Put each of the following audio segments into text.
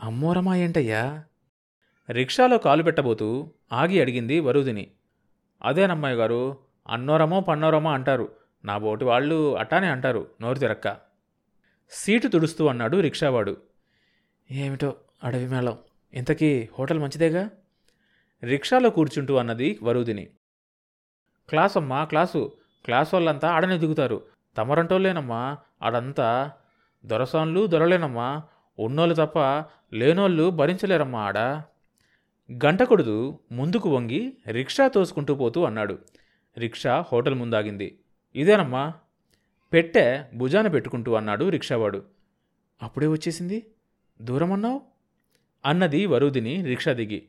అమ్మోరమా ఏంటయ్యా రిక్షాలో కాలు పెట్టబోతూ ఆగి అడిగింది వరుదిని. అదేనమ్మాయి గారు అన్నోరమో పన్నోరమో అంటారు. నా బోటి వాళ్ళు అట్టానే అంటారు నోరు తిరక్క. సీటు తుడుస్తూ అన్నాడు రిక్షావాడు. ఏమిటో అడవి మేళం ఇంతకీ హోటల్ మంచిదేగా? రిక్షాలో కూర్చుంటూ అన్నది వరుదిని. క్లాస్ అమ్మా క్లాసు క్లాస్ వాళ్ళంతా ఆడనే దిగుతారు తమరంటోళ్ళేనమ్మా ఆడంతా దొరసాన్లు దొరలేనమ్మా ఉన్నోళ్ళు తప్ప లేనోళ్ళు భరించలేరమ్మా ఆడ. గంటకొడుదు ముందుకు వంగి రిక్షా తోసుకుంటూ పోతూ అన్నాడు. రిక్షా హోటల్ ముందాగింది. ఇదేనమ్మా. పెట్టె భుజాన పెట్టుకుంటూ అన్నాడు రిక్షావాడు. అప్పుడే వచ్చేసింది? దూరం అన్నావు అన్నది వరుదిని రిక్షా దిగి.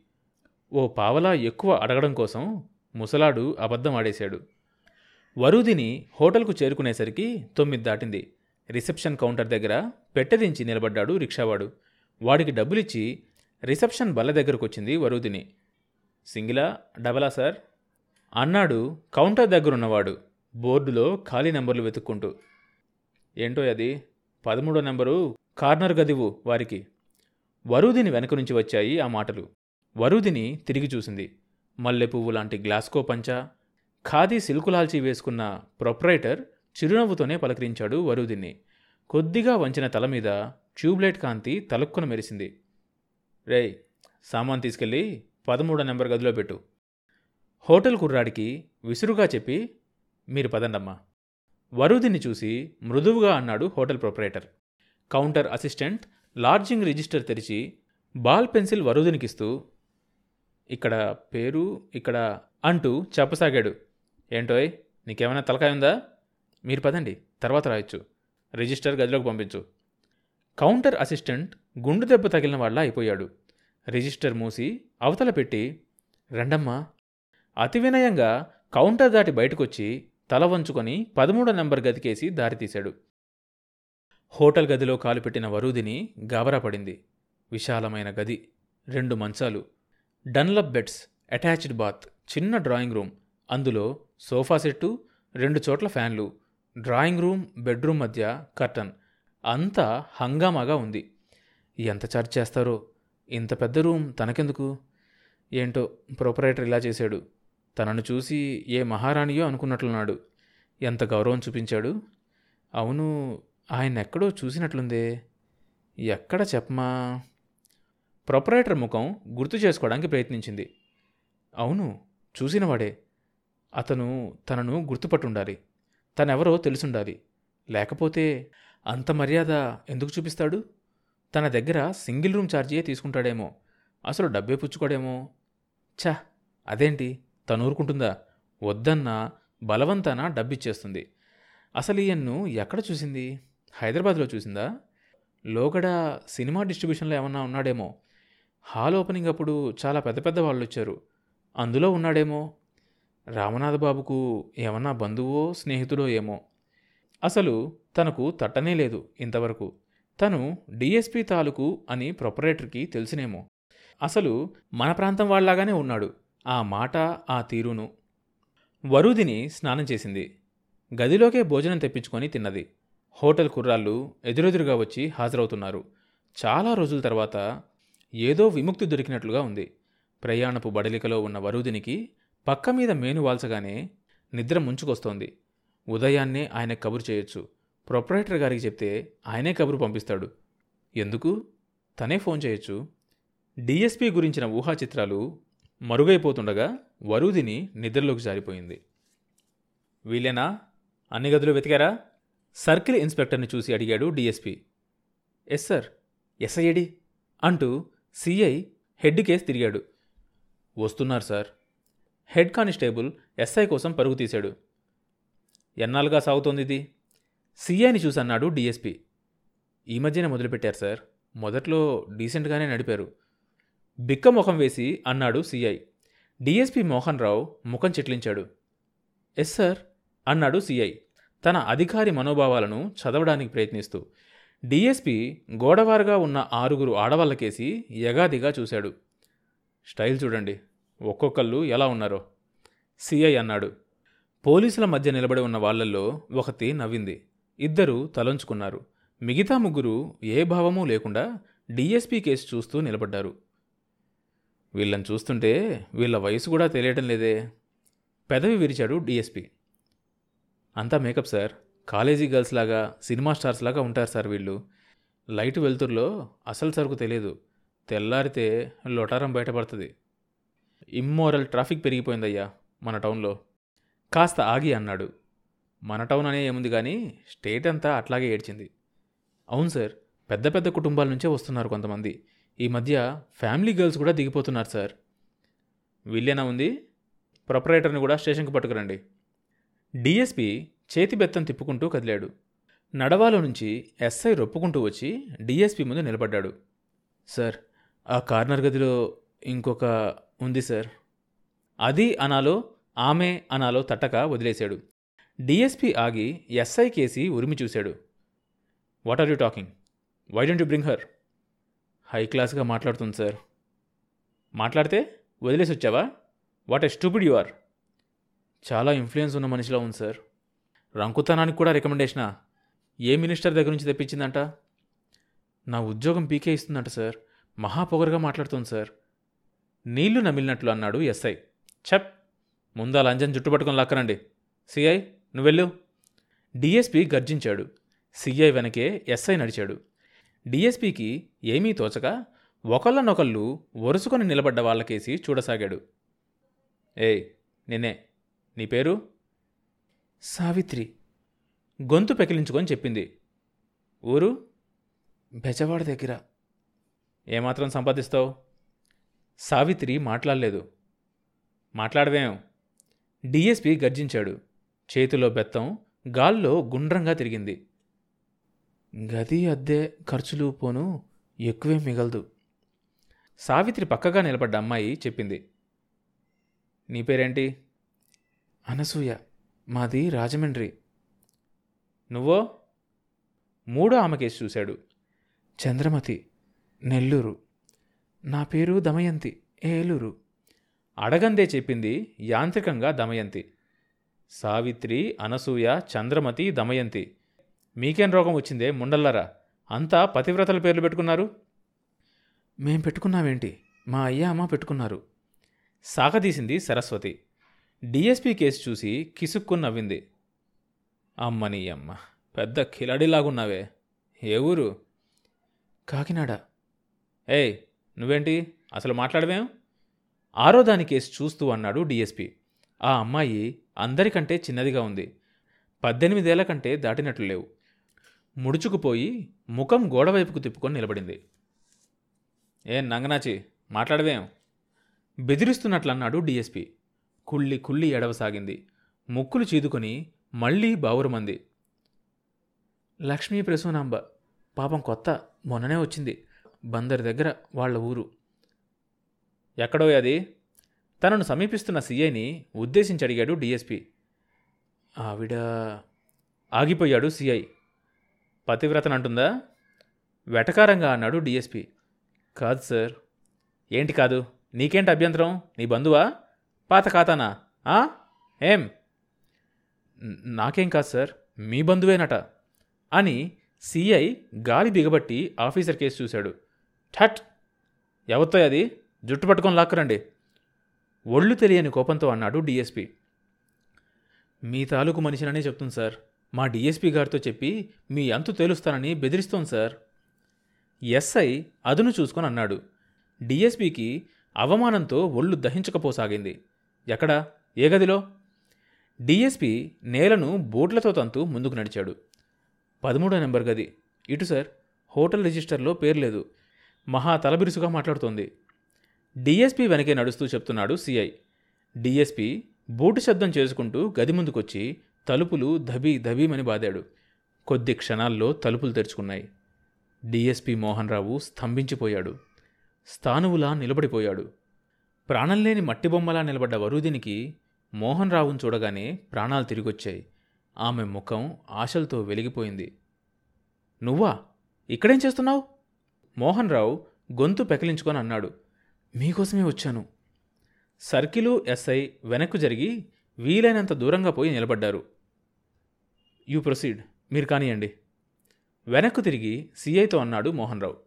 ఓ పావలా ఎక్కువ అడగడం కోసం ముసలాడు అబద్ధం ఆడేశాడు. వరుదిని హోటల్కు చేరుకునేసరికి తొమ్మిది దాటింది. రిసెప్షన్ కౌంటర్ దగ్గర పెట్టదించి నిలబడ్డాడు రిక్షావాడు. వాడికి డబ్బులిచ్చి రిసెప్షన్ బల్ల దగ్గరకు వచ్చింది వరుదిని. సింగిలా డబలా సార్? అన్నాడు కౌంటర్ దగ్గరున్నవాడు బోర్డులో ఖాళీ నెంబర్లు వెతుక్కుంటూ. ఏంటో అది? పదమూడో నెంబరు కార్నర్ గదివు వారికి. వరుదిని వెనక నుంచి వచ్చాయి ఆ మాటలు. వరుదిని తిరిగి చూసింది. మల్లె పువ్వు లాంటి గ్లాస్కో పంచా ఖాదీ సిల్కులాల్చి వేసుకున్న ప్రొప్రైటర్ చిరునవ్వుతోనే పలకరించాడు వరుదిని కొద్దిగా వంచిన తల మీద ట్యూబ్లైట్ కాంతి తలుక్కున మెరిసింది. రేయ్ సామాన్ తీసుకెళ్ళి పదమూడో నెంబర్ గదిలో పెట్టు. హోటల్ కుర్రాడికి విసురుగా చెప్పి మీరు పదండమ్మా. వరుదిని చూసి మృదువుగా అన్నాడు hotel proprietor. Counter assistant lodging register తెరిచి బాల్ పెన్సిల్ వరుదినికిస్తూ ఇక్కడ పేరు ఇక్కడ అంటూ చెప్పసాగాడు. ఏంటోయ్ నీకేమైనా తలకాయ ఉందా? మీరు పదండి తర్వాత రాయొచ్చు. రిజిస్టర్ గదిలోకి పంపించు. కౌంటర్ అసిస్టెంట్ గుండు దెబ్బ తగిలిన వాళ్ళ అయిపోయాడు. రిజిస్టర్ మూసి అవతల పెట్టి రండమ్మా. అతి వినయంగా కౌంటర్ దాటి బయటకొచ్చి తల వంచుకొని పదమూడో నెంబర్ గదికేసి దారితీశాడు. హోటల్ గదిలో కాలు పెట్టిన వరూదిని గాబరా పడింది. విశాలమైన గది రెండు మంచాలు డన్లప్ బెడ్స్ అటాచ్డ్ బాత్ చిన్న డ్రాయింగ్ రూమ్ అందులో సోఫా సెట్టు రెండు చోట్ల ఫ్యాన్లు డ్రాయింగ్ రూమ్ బెడ్రూమ్ మధ్య కర్టన్. అంతా హంగామాగా ఉంది. ఎంత చార్జ్ చేస్తారో? ఇంత పెద్ద రూమ్ తనకెందుకు? ఏంటో ప్రొపరేటర్ ఇలా చేశాడు. తనను చూసి ఏ మహారాణియో అనుకున్నట్లున్నాడు. ఎంత గౌరవం చూపించాడు? అవును ఆయన ఎక్కడో చూసినట్లుందే. ఎక్కడ చెప్పమా? ప్రొపరేటర్ ముఖం గుర్తు చేసుకోవడానికి ప్రయత్నించింది. అవును చూసినవాడే. అతను తనను గుర్తుపట్టుండాలి. తనెవరో తెలుసుండాలి. లేకపోతే అంత మర్యాద ఎందుకు చూపిస్తాడు? తన దగ్గర సింగిల్ రూమ్ ఛార్జీయే తీసుకుంటాడేమో. అసలు డబ్బే పుచ్చుకోడేమో. ఛ! అదేంటి? తను ఊరుకుంటుందా? వద్దన్నా బలవంతాన డబ్బిచ్చేస్తుంది. అసలు ఈయన్ను ఎక్కడ చూసింది? హైదరాబాద్లో చూసిందా? లోగడ సినిమా డిస్ట్రిబ్యూషన్లో ఏమన్నా ఉన్నాడేమో. హాల్ ఓపెనింగ్ అప్పుడు చాలా పెద్ద పెద్ద వాళ్ళు వచ్చారు అందులో ఉన్నాడేమో. రామనాథ బాబుకు ఏమన్నా బంధువో స్నేహితుడో ఏమో. అసలు తనకు తట్టనే లేదు ఇంతవరకు. తను డిఎస్పి తాలూకు అని ప్రొపరేటర్కి తెలిసినేమో. అసలు మన ప్రాంతం వాళ్ళలాగానే ఉన్నాడు. ఆ మాట ఆ తీరును వరుదిని స్నానం చేసింది. గదిలోకే భోజనం తెప్పించుకొని తిన్నది. హోటల్ కుర్రాళ్ళు ఎదురెదురుగా వచ్చి హాజరవుతున్నారు. చాలా రోజుల తర్వాత ఏదో విముక్తి దొరికినట్లుగా ఉంది. ప్రయాణపు బడలికలో ఉన్న వరుదినికి పక్క మీద మేను వాల్చగానే నిద్ర ముంచుకొస్తోంది. ఉదయాన్నే ఆయన కబురు చేయొచ్చు. ప్రొపరేటర్ గారికి చెప్తే ఆయనే కబురు పంపిస్తాడు. ఎందుకు? తనే ఫోన్ చేయొచ్చు. డిఎస్పీ గురించిన ఊహా చిత్రాలు మరుగైపోతుండగా వరుదిని నిద్రలోకి జారిపోయింది. వీళ్ళేనా? అన్ని గదులు వెతికారా? సర్కిల్ ఇన్స్పెక్టర్ని చూసి అడిగాడు డిఎస్పీ. ఎస్ సార్ ఎస్ఐడి అంటూ సిఐ హెడ్ కేసు తిరిగాడు. వస్తున్నారు సార్. హెడ్ కానిస్టేబుల్ ఎస్ఐ కోసం పరుగు తీశాడు. ఎన్నాళ్ళుగా సాగుతోంది ఇది? సిఐని చూసి అన్నాడు డిఎస్పీ. ఈ మధ్యనే మొదలుపెట్టారు సార్. మొదట్లో డీసెంట్గానే నడిపారు. బిక్క ముఖం వేసి అన్నాడు సీఐ. డిఎస్పీ మోహన్ రావు ముఖం చిట్లించాడు. ఎస్ సార్ అన్నాడు సీఐ. తన అధికారి మనోభావాలను చదవడానికి ప్రయత్నిస్తూ. డిఎస్పీ గోడవారుగా ఉన్న ఆరుగురు ఆడవాళ్ళకేసి యగాదిగా చూశాడు. స్టైల్ చూడండి. ఒక్కొక్కళ్ళు ఎలా ఉన్నారో. సిఐ అన్నాడు. పోలీసుల మధ్య నిలబడి ఉన్న వాళ్ళల్లో ఒకతి నవ్వింది. ఇద్దరు తలంచుకున్నారు. మిగతా ముగ్గురు ఏ భావమూ లేకుండా డిఎస్పీ కేసు చూస్తూ నిలబడ్డారు. వీళ్ళని చూస్తుంటే వీళ్ళ వయసు కూడా తెలియటం లేదే. పెదవి విరిచాడు డిఎస్పీ. అంతా మేకప్ సార్. కాలేజీ గర్ల్స్ లాగా సినిమా స్టార్స్ లాగా ఉంటారు సార్ వీళ్ళు. లైట్ వెలుతురులో అసలు సరుకు తెలియదు. తెల్లారితే లొటారం బయటపడుతుంది. ఇమ్మోరల్ ట్రాఫిక్ పెరిగిపోయిందయ్యా మన టౌన్లో. కాస్త ఆగి అన్నాడు. మన టౌన్ అనే ఏముంది కానీ స్టేట్ అంతా అట్లాగే ఏడ్చింది. అవును సార్ పెద్ద పెద్ద కుటుంబాల నుంచే వస్తున్నారు కొంతమంది. ఈ మధ్య ఫ్యామిలీ గర్ల్స్ కూడా దిగిపోతున్నారు సార్. వీళ్ళేనా ఉంది? ప్రొపరేటర్ని కూడా స్టేషన్కి పట్టుకురండి. డిఎస్పి చేతి బెత్తం తిప్పుకుంటూ కదిలాడు. నడవాలో నుంచి ఎస్ఐ రొప్పుకుంటూ వచ్చి డిఎస్పి ముందు నిలబడ్డాడు. సార్ ఆ కార్నర్ గదిలో ఇంకొక ఉంది సార్. అది అనాలో ఆమె అనాలో తట్టక వదిలేశాడు. డిఎస్పి ఆగి ఎస్ఐ కేసి ఉరిమి చూశాడు. What are you talking why don't you bring her high క్లాస్గా మాట్లాడుతుంది సార్. మాట్లాడితే వదిలేసి వచ్చావా? What a stupid you are చాలా ఇన్ఫ్లుయెన్స్ ఉన్న మనిషిలో ఉంది సార్. రంకుతనానికి కూడా రికమెండేషనా ఏ మినిస్టర్ దగ్గర నుంచి తెప్పించిందంట? నా ఉద్యోగం పీకే ఇస్తుందంట సార్. మహా పొగరుగా మాట్లాడుతుంది సార్. నీళ్ళు నమిలినట్లు అన్నాడు ఎస్ఐ. చెప్ ముందా లంజన్ జుట్టుపట్టుకుని లాక్కరండి. సిఐ నువ్వెళ్ళు. డిఎస్పి గర్జించాడు. సిఐ వెనకే ఎస్ఐ నడిచాడు. డిఎస్పికి ఏమీ తోచక ఒకళ్ళనొకళ్ళు వరుసుకొని నిలబడ్డ వాళ్ళకేసి చూడసాగాడు. ఏయ్ నిన్నే. నీ పేరు? సావిత్రి. గొంతు పెకిలించుకొని చెప్పింది. ఊరు? బెజవాడ దగ్గర. ఏమాత్రం సంపాదిస్తావు? సావిత్రి మాట్లాడలేదు. మాట్లాడవేం? డిఎస్పి గర్జించాడు. చేతిలో బెత్తం గాల్లో గుండ్రంగా తిరిగింది. గది అద్దె ఖర్చులు పోను ఎక్కువే మిగలదు. సావిత్రి పక్కగా నిలబడ్డ అమ్మాయి చెప్పింది. నీ పేరేంటి? అనసూయ మాది రాజమండ్రి. నువ్వో? మూడో ఆమెకేసి చూశాడు. చంద్రమతి నెల్లూరు. నా పేరు దమయంతి ఏలూరు. అడగందే చెప్పింది యాంత్రికంగా దమయంతి. సావిత్రి అనసూయ చంద్రమతి దమయంతి. మీకేం రోగం వచ్చిందే ముండల్లరా? అంతా పతివ్రతల పేర్లు పెట్టుకున్నారు? మేం పెట్టుకున్నామేంటి మా అయ్య అమ్మ పెట్టుకున్నారు. సాగదీసింది సరస్వతి. డిఎస్పీ కేసు చూసి కిసుక్కుని నవ్వింది. అమ్మని అమ్మ పెద్ద కిలాడిలాగున్నావే. ఏ ఊరు? కాకినాడ. ఏయ్ నువ్వేంటి? అసలు మాట్లాడవేం? ఆరో దాని కేసు చూస్తూ అన్నాడు డిఎస్పి. ఆ అమ్మాయి అందరికంటే చిన్నదిగా ఉంది. పద్దెనిమిదేళ్ళ కంటే దాటినట్లు లేవు. ముడుచుకుపోయి ముఖం గోడవైపుకు తిప్పుకొని నిలబడింది. ఏం నంగనాచి మాట్లాడవేం? బెదిరిస్తున్నట్లన్నాడు డిఎస్పి. కుళ్ళి కుళ్ళి ఎడవసాగింది ముక్కులు చీదుకొని మళ్ళీ బావురమంది. లక్ష్మీ ప్రసూనాంబ పాపం కొత్త మొన్ననే వచ్చింది. బందర్ దగ్గర వాళ్ళ ఊరు. ఎక్కడో అది? తనను సమీపిస్తున్న సీఐని ఉద్దేశించి అడిగాడు డిఎస్పి. ఆవిడ ఆగిపోయాడు సీఐ. పతివ్రతనంటుందా? వెటకారంగా అన్నాడు డిఎస్పి. కాదు సార్. ఏంటి కాదు? నీకేంటి అభ్యంతరం? నీ బంధువా? పాత ఖాతానా? ఆ? ఏం? నాకేం కాదు సార్. మీ బంధువేనట అని సీఐ గాలి బిగబట్టి ఆఫీసర్ కేసు చూశాడు. ఠట్! ఎవరితో అది? జుట్టు పట్టుకొని లాక్కరండి. ఒళ్ళు తెలియని కోపంతో అన్నాడు డిఎస్పి. మీ తాలూకు మనిషిననే చెప్తుంది సార్. మా డిఎస్పి గారితో చెప్పి మీ అంతు తేలుస్తానని బెదిరిస్తోంది సార్. ఎస్ఐ అదును చూసుకొని అన్నాడు. డిఎస్పికి అవమానంతో ఒళ్ళు దహించకపోసాగింది. ఎక్కడా? ఏ గదిలో? డిఎస్పి నేలను బోట్లతో తంతు ముందుకు నడిచాడు. పదమూడో నెంబర్ గది. ఇటు సార్ హోటల్ రిజిస్టర్లో పేరు లేదు. మహా తలబిరుసుగా మాట్లాడుతోంది. డిఎస్పి వెనకే నడుస్తూ చెప్తున్నాడు సిఐ. డిఎస్పి బూటు శబ్దం చేసుకుంటూ గది ముందుకొచ్చి తలుపులు ధబీ ధబీమని బాదాడు. కొద్ది క్షణాల్లో తలుపులు తెరుచుకున్నాయి. డిఎస్పి మోహన్ రావు స్తంభించిపోయాడు. స్థానువులా నిలబడిపోయాడు. ప్రాణంలేని మట్టి బొమ్మలా నిలబడ్డ వరుదినికి మోహన్ రావును చూడగానే ప్రాణాలు తిరిగొచ్చాయి. ఆమె ముఖం ఆశలతో వెలిగిపోయింది. నువ్వా? ఇక్కడేం చేస్తున్నావు? మోహన్ రావు గొంతు పెకిలించుకొని అన్నాడు మీకోసమే వచ్చాను. సర్కిలు ఎస్ఐ వెనక్కు జరిగి వీలైనంత దూరంగా పోయి నిలబడ్డారు. యూ ప్రొసీడ్ మీరు కానియండి వెనక్కు తిరిగి సిఐతో అన్నాడు మోహన్ రావు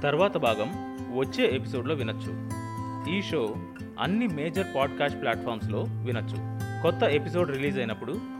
తర్వాత భాగం వచ్చే ఎపిసోడ్లో వినొచ్చు. ఈ షో అన్ని మేజర్ పాడ్కాస్ట్ ప్లాట్ఫామ్స్లో వినొచ్చు. కొత్త ఎపిసోడ్ రిలీజ్ అయినప్పుడు